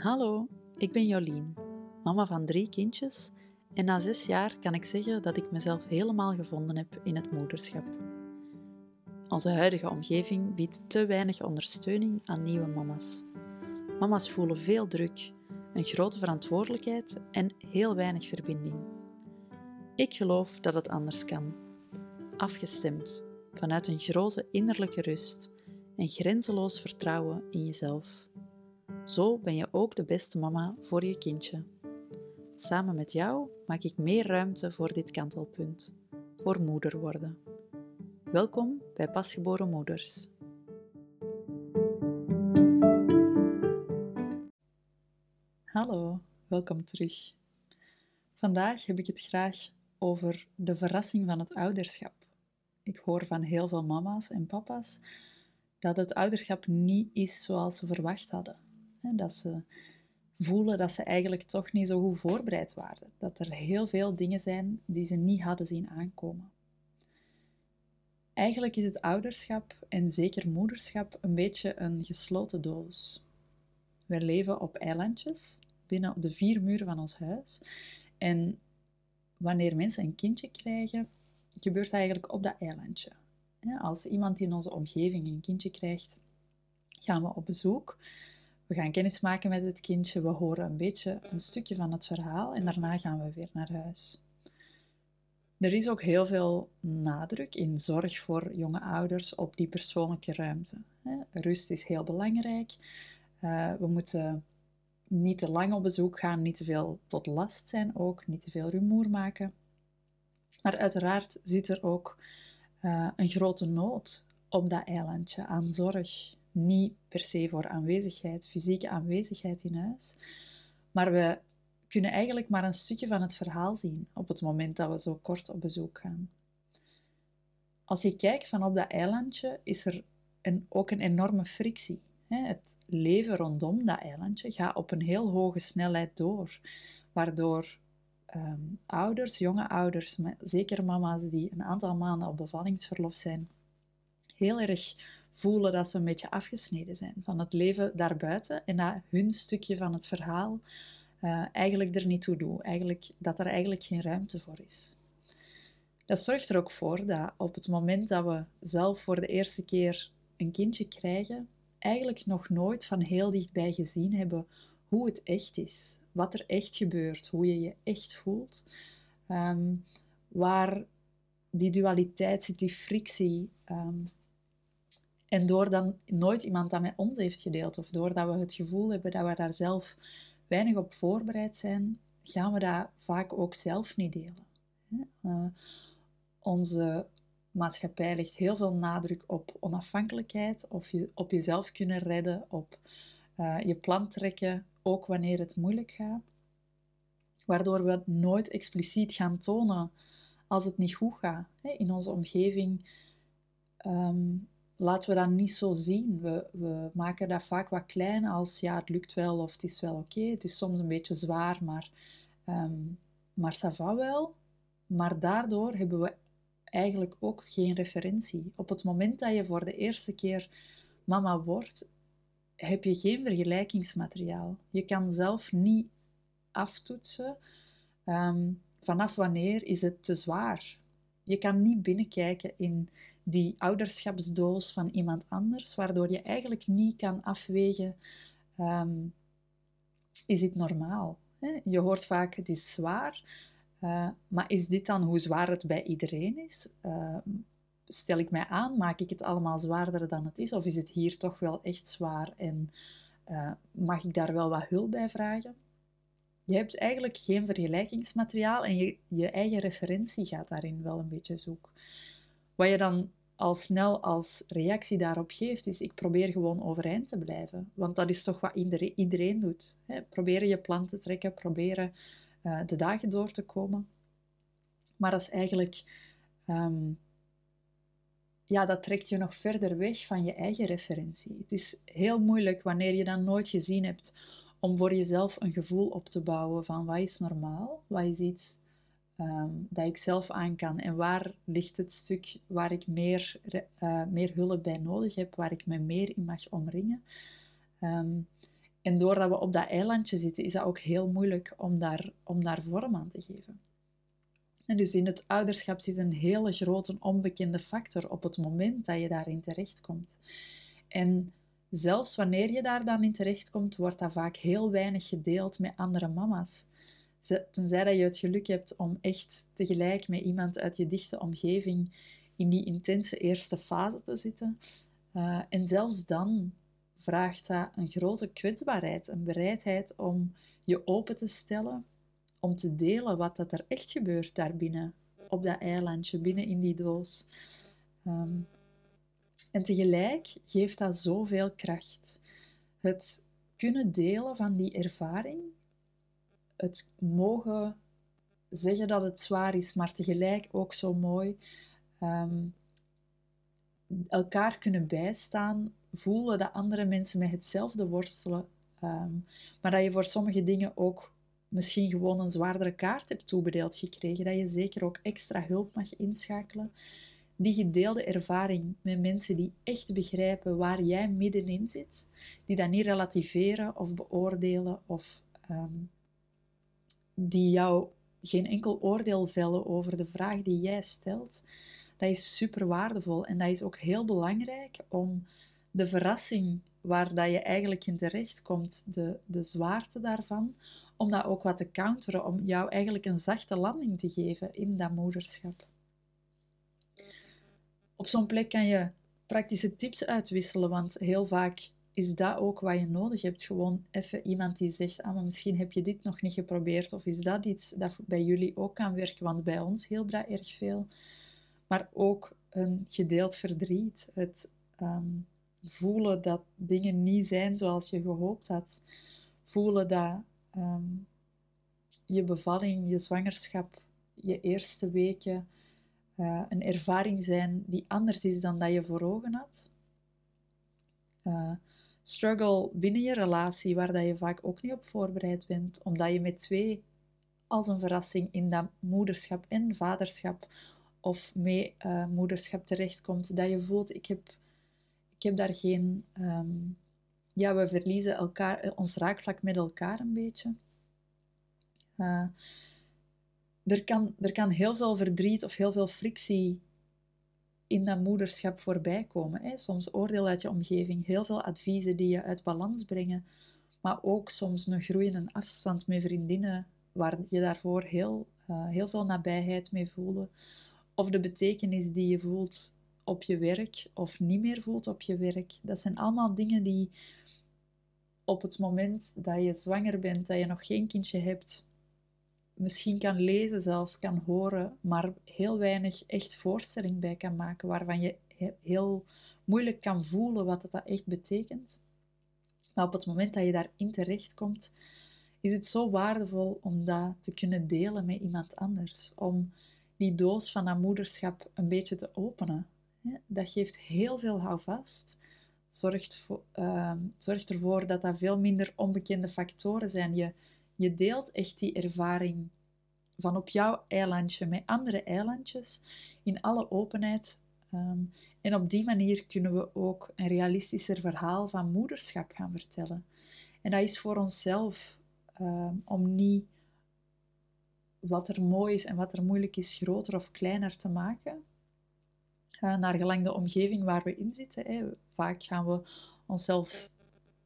Hallo, ik ben Jolien, mama van drie kindjes en na zes jaar kan ik zeggen dat ik mezelf helemaal gevonden heb in het moederschap. Onze huidige omgeving biedt te weinig ondersteuning aan nieuwe mama's. Mama's voelen veel druk, een grote verantwoordelijkheid en heel weinig verbinding. Ik geloof dat het anders kan. Afgestemd, vanuit een grote innerlijke rust en grenzeloos vertrouwen in jezelf. Zo ben je ook de beste mama voor je kindje. Samen met jou maak ik meer ruimte voor dit kantelpunt, voor moeder worden. Welkom bij Pasgeboren Moeders. Hallo, welkom terug. Vandaag heb ik het graag over de verrassing van het ouderschap. Ik hoor van heel veel mama's en papa's dat het ouderschap niet is zoals ze verwacht hadden. Dat ze voelen dat ze eigenlijk toch niet zo goed voorbereid waren. Dat er heel veel dingen zijn die ze niet hadden zien aankomen. Eigenlijk is het ouderschap en zeker moederschap een beetje een gesloten doos. We leven op eilandjes binnen de vier muren van ons huis. En wanneer mensen een kindje krijgen, gebeurt dat eigenlijk op dat eilandje. Als iemand in onze omgeving een kindje krijgt, gaan we op bezoek. We gaan kennis maken met het kindje, we horen een beetje een stukje van het verhaal en daarna gaan we weer naar huis. Er is ook heel veel nadruk in zorg voor jonge ouders op die persoonlijke ruimte. Rust is heel belangrijk. Eh, we moeten niet te lang op bezoek gaan, niet te veel tot last zijn ook, niet te veel rumoer maken. Maar uiteraard zit er ook uh, een grote nood op dat eilandje aan zorg. Niet per se voor aanwezigheid, fysieke aanwezigheid in huis, maar we kunnen eigenlijk maar een stukje van het verhaal zien op het moment dat we zo kort op bezoek gaan. Als je kijkt van op dat eilandje, is er ook een enorme frictie. Het leven rondom dat eilandje gaat op een heel hoge snelheid door, waardoor Ehm, ouders, jonge ouders, zeker mama's die een aantal maanden op bevallingsverlof zijn, heel erg voelen dat ze een beetje afgesneden zijn van het leven daarbuiten en dat hun stukje van het verhaal uh, eigenlijk er niet toe doet. Eigenlijk, dat er eigenlijk geen ruimte voor is. Dat zorgt er ook voor dat op het moment dat we zelf voor de eerste keer een kindje krijgen, eigenlijk nog nooit van heel dichtbij gezien hebben hoe het echt is wat er echt gebeurt, hoe je je echt voelt, ehm, waar die dualiteit zit, die frictie. Ehm, en door dan nooit iemand dat met ons heeft gedeeld, of doordat we het gevoel hebben dat we daar zelf weinig op voorbereid zijn, gaan we dat vaak ook zelf niet delen. Uh, onze maatschappij legt heel veel nadruk op onafhankelijkheid, of je, op jezelf kunnen redden, op uh, je plan trekken, ook wanneer het moeilijk gaat. Waardoor we nooit expliciet gaan tonen als het niet goed gaat. In onze omgeving um, laten we dat niet zo zien. We, we, maken dat vaak wat klein als ja, het lukt wel of het is wel oké. Het is soms een beetje zwaar, maar, um, maar ça wel. Maar daardoor hebben we eigenlijk ook geen referentie. Op het moment dat je voor de eerste keer mama wordt, heb je geen vergelijkingsmateriaal. Je kan zelf niet aftoetsen ehm, vanaf wanneer is het te zwaar. Je kan niet binnenkijken in die ouderschapsdoos van iemand anders, waardoor je eigenlijk niet kan afwegen, um, is dit normaal? Je hoort vaak, het is zwaar, uh, maar is dit dan hoe zwaar het bij iedereen is? Uh, stel ik mij aan, maak ik het allemaal zwaarder dan het is? Of is het hier toch wel echt zwaar en uh, mag ik daar wel wat hulp bij vragen? Je hebt eigenlijk geen vergelijkingsmateriaal en je, je eigen referentie gaat daarin wel een beetje zoek. Wat je dan al snel als reactie daarop geeft, is ik probeer gewoon overeind te blijven. Want dat is toch wat iedereen, doet. Hè? Proberen je plan te trekken, proberen uh, de dagen door te komen. Maar dat is eigenlijk um, ja, dat trekt je nog verder weg van je eigen referentie. Het is heel moeilijk wanneer je dat nooit gezien hebt om voor jezelf een gevoel op te bouwen van wat is normaal, wat is iets um, dat ik zelf aan kan en waar ligt het stuk waar ik meer, uh, meer hulp bij nodig heb, waar ik me meer in mag omringen. Um, En doordat we op dat eilandje zitten, is dat ook heel moeilijk om daar, om daar vorm aan te geven. En dus in het ouderschap zit een hele grote onbekende factor op het moment dat je daarin terechtkomt. En zelfs wanneer je daar dan in terechtkomt, wordt dat vaak heel weinig gedeeld met andere mama's. Tenzij dat je het geluk hebt om echt tegelijk met iemand uit je dichte omgeving in die intense eerste fase te zitten. Uh, en zelfs dan vraagt dat een grote kwetsbaarheid, een bereidheid om je open te stellen, om te delen wat dat er echt gebeurt daarbinnen, op dat eilandje, binnen in die doos. Um, en tegelijk geeft dat zoveel kracht. Het kunnen delen van die ervaring, het mogen zeggen dat het zwaar is, maar tegelijk ook zo mooi. Ehm, elkaar kunnen bijstaan, voelen dat andere mensen met hetzelfde worstelen, ehm, maar dat je voor sommige dingen ook misschien gewoon een zwaardere kaart hebt toebedeeld gekregen, dat je zeker ook extra hulp mag inschakelen die gedeelde ervaring met mensen die echt begrijpen waar jij middenin zit, die dat niet relativeren of beoordelen of ehm, die jou geen enkel oordeel vellen over de vraag die jij stelt, dat is super waardevol. En dat is ook heel belangrijk om de verrassing waar dat je eigenlijk in terecht komt, de, de zwaarte daarvan, om dat ook wat te counteren, om jou eigenlijk een zachte landing te geven in dat moederschap. Op zo'n plek kan je praktische tips uitwisselen, want heel vaak is dat ook wat je nodig hebt. Gewoon even iemand die zegt, ah, maar misschien heb je dit nog niet geprobeerd, of is dat iets dat bij jullie ook kan werken, want bij ons dat erg veel. Maar ook een gedeeld verdriet, het ehm, voelen dat dingen niet zijn zoals je gehoopt had, voelen dat ehm, je bevalling, je zwangerschap, je eerste weken uh, een ervaring zijn die anders is dan dat je voor ogen had. Uh, struggle binnen je relatie, waar dat je vaak ook niet op voorbereid bent, omdat je met twee als een verrassing in dat moederschap en vaderschap of mee uh, moederschap terechtkomt, dat je voelt, ik heb, ik heb daar geen... Um, ja, we verliezen elkaar, ons raakvlak met elkaar een beetje. Uh, er kan, er kan heel veel verdriet of heel veel frictie in dat moederschap voorbij komen. Hè. Soms oordeel uit je omgeving, heel veel adviezen die je uit balans brengen, maar ook soms een groeiende afstand met vriendinnen waar je daarvoor heel, uh, heel veel nabijheid mee voelde. Of de betekenis die je voelt op je werk of niet meer voelt op je werk. Dat zijn allemaal dingen die op het moment dat je zwanger bent, dat je nog geen kindje hebt, misschien kan lezen, zelfs kan horen, maar heel weinig echt voorstelling bij kan maken, waarvan je heel moeilijk kan voelen wat het dat echt betekent. Maar op het moment dat je daarin terechtkomt, is het zo waardevol om dat te kunnen delen met iemand anders. Om die doos van dat moederschap een beetje te openen. Dat geeft heel veel houvast. Zorgt, voor, uh, zorgt ervoor dat dat veel minder onbekende factoren zijn. Je je deelt echt die ervaring van op jouw eilandje met andere eilandjes in alle openheid. Ehm, en op die manier kunnen we ook een realistischer verhaal van moederschap gaan vertellen. En dat is voor onszelf um, om niet wat er mooi is en wat er moeilijk is groter of kleiner te maken. Uh, naar gelang de omgeving waar we in zitten. Hè. Vaak gaan we onszelf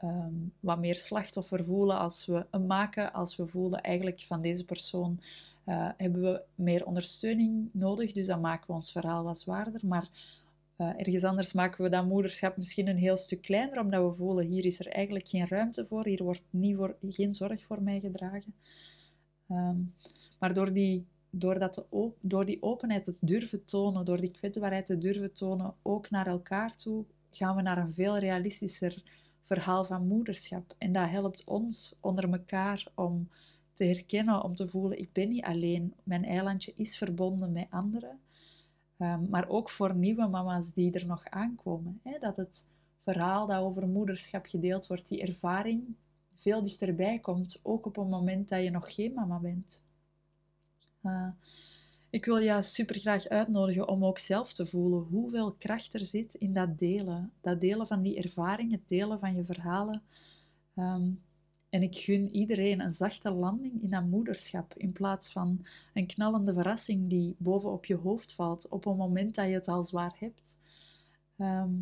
Ehm, wat meer slachtoffer voelen als we hem maken, als we voelen eigenlijk van deze persoon uh, hebben we meer ondersteuning nodig, dus dan maken we ons verhaal wat zwaarder. Maar uh, ergens anders maken we dat moederschap misschien een heel stuk kleiner, omdat we voelen hier is er eigenlijk geen ruimte voor, hier wordt niet voor, geen zorg voor mij gedragen. Um, maar door die, door, dat door die openheid te durven tonen, door die kwetsbaarheid te durven tonen, ook naar elkaar toe, gaan we naar een veel realistischer verhaal van moederschap. En dat helpt ons onder elkaar om te herkennen, om te voelen, ik ben niet alleen. Mijn eilandje is verbonden met anderen. Um, maar ook voor nieuwe mama's die er nog aankomen. Hè? Dat het verhaal dat over moederschap gedeeld wordt, die ervaring veel dichterbij komt. Ook op een moment dat je nog geen mama bent. Uh, ik wil je super graag uitnodigen om ook zelf te voelen hoeveel kracht er zit in dat delen. Dat delen van die ervaring, het delen van je verhalen. Ehm, en ik gun iedereen een zachte landing in dat moederschap, in plaats van een knallende verrassing die bovenop je hoofd valt op een moment dat je het al zwaar hebt. Ehm,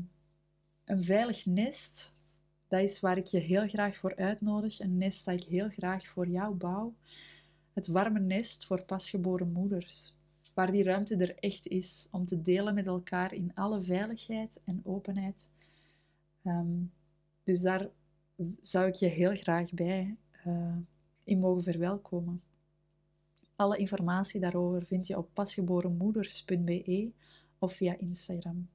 een veilig nest, dat is waar ik je heel graag voor uitnodig. Een nest dat ik heel graag voor jou bouw. Het warme nest voor pasgeboren moeders, waar die ruimte er echt is om te delen met elkaar in alle veiligheid en openheid. Ehm, dus daar zou ik je heel graag bij uh, in mogen verwelkomen. Alle informatie daarover vind je op pasgeborenmoeders.be of via Instagram.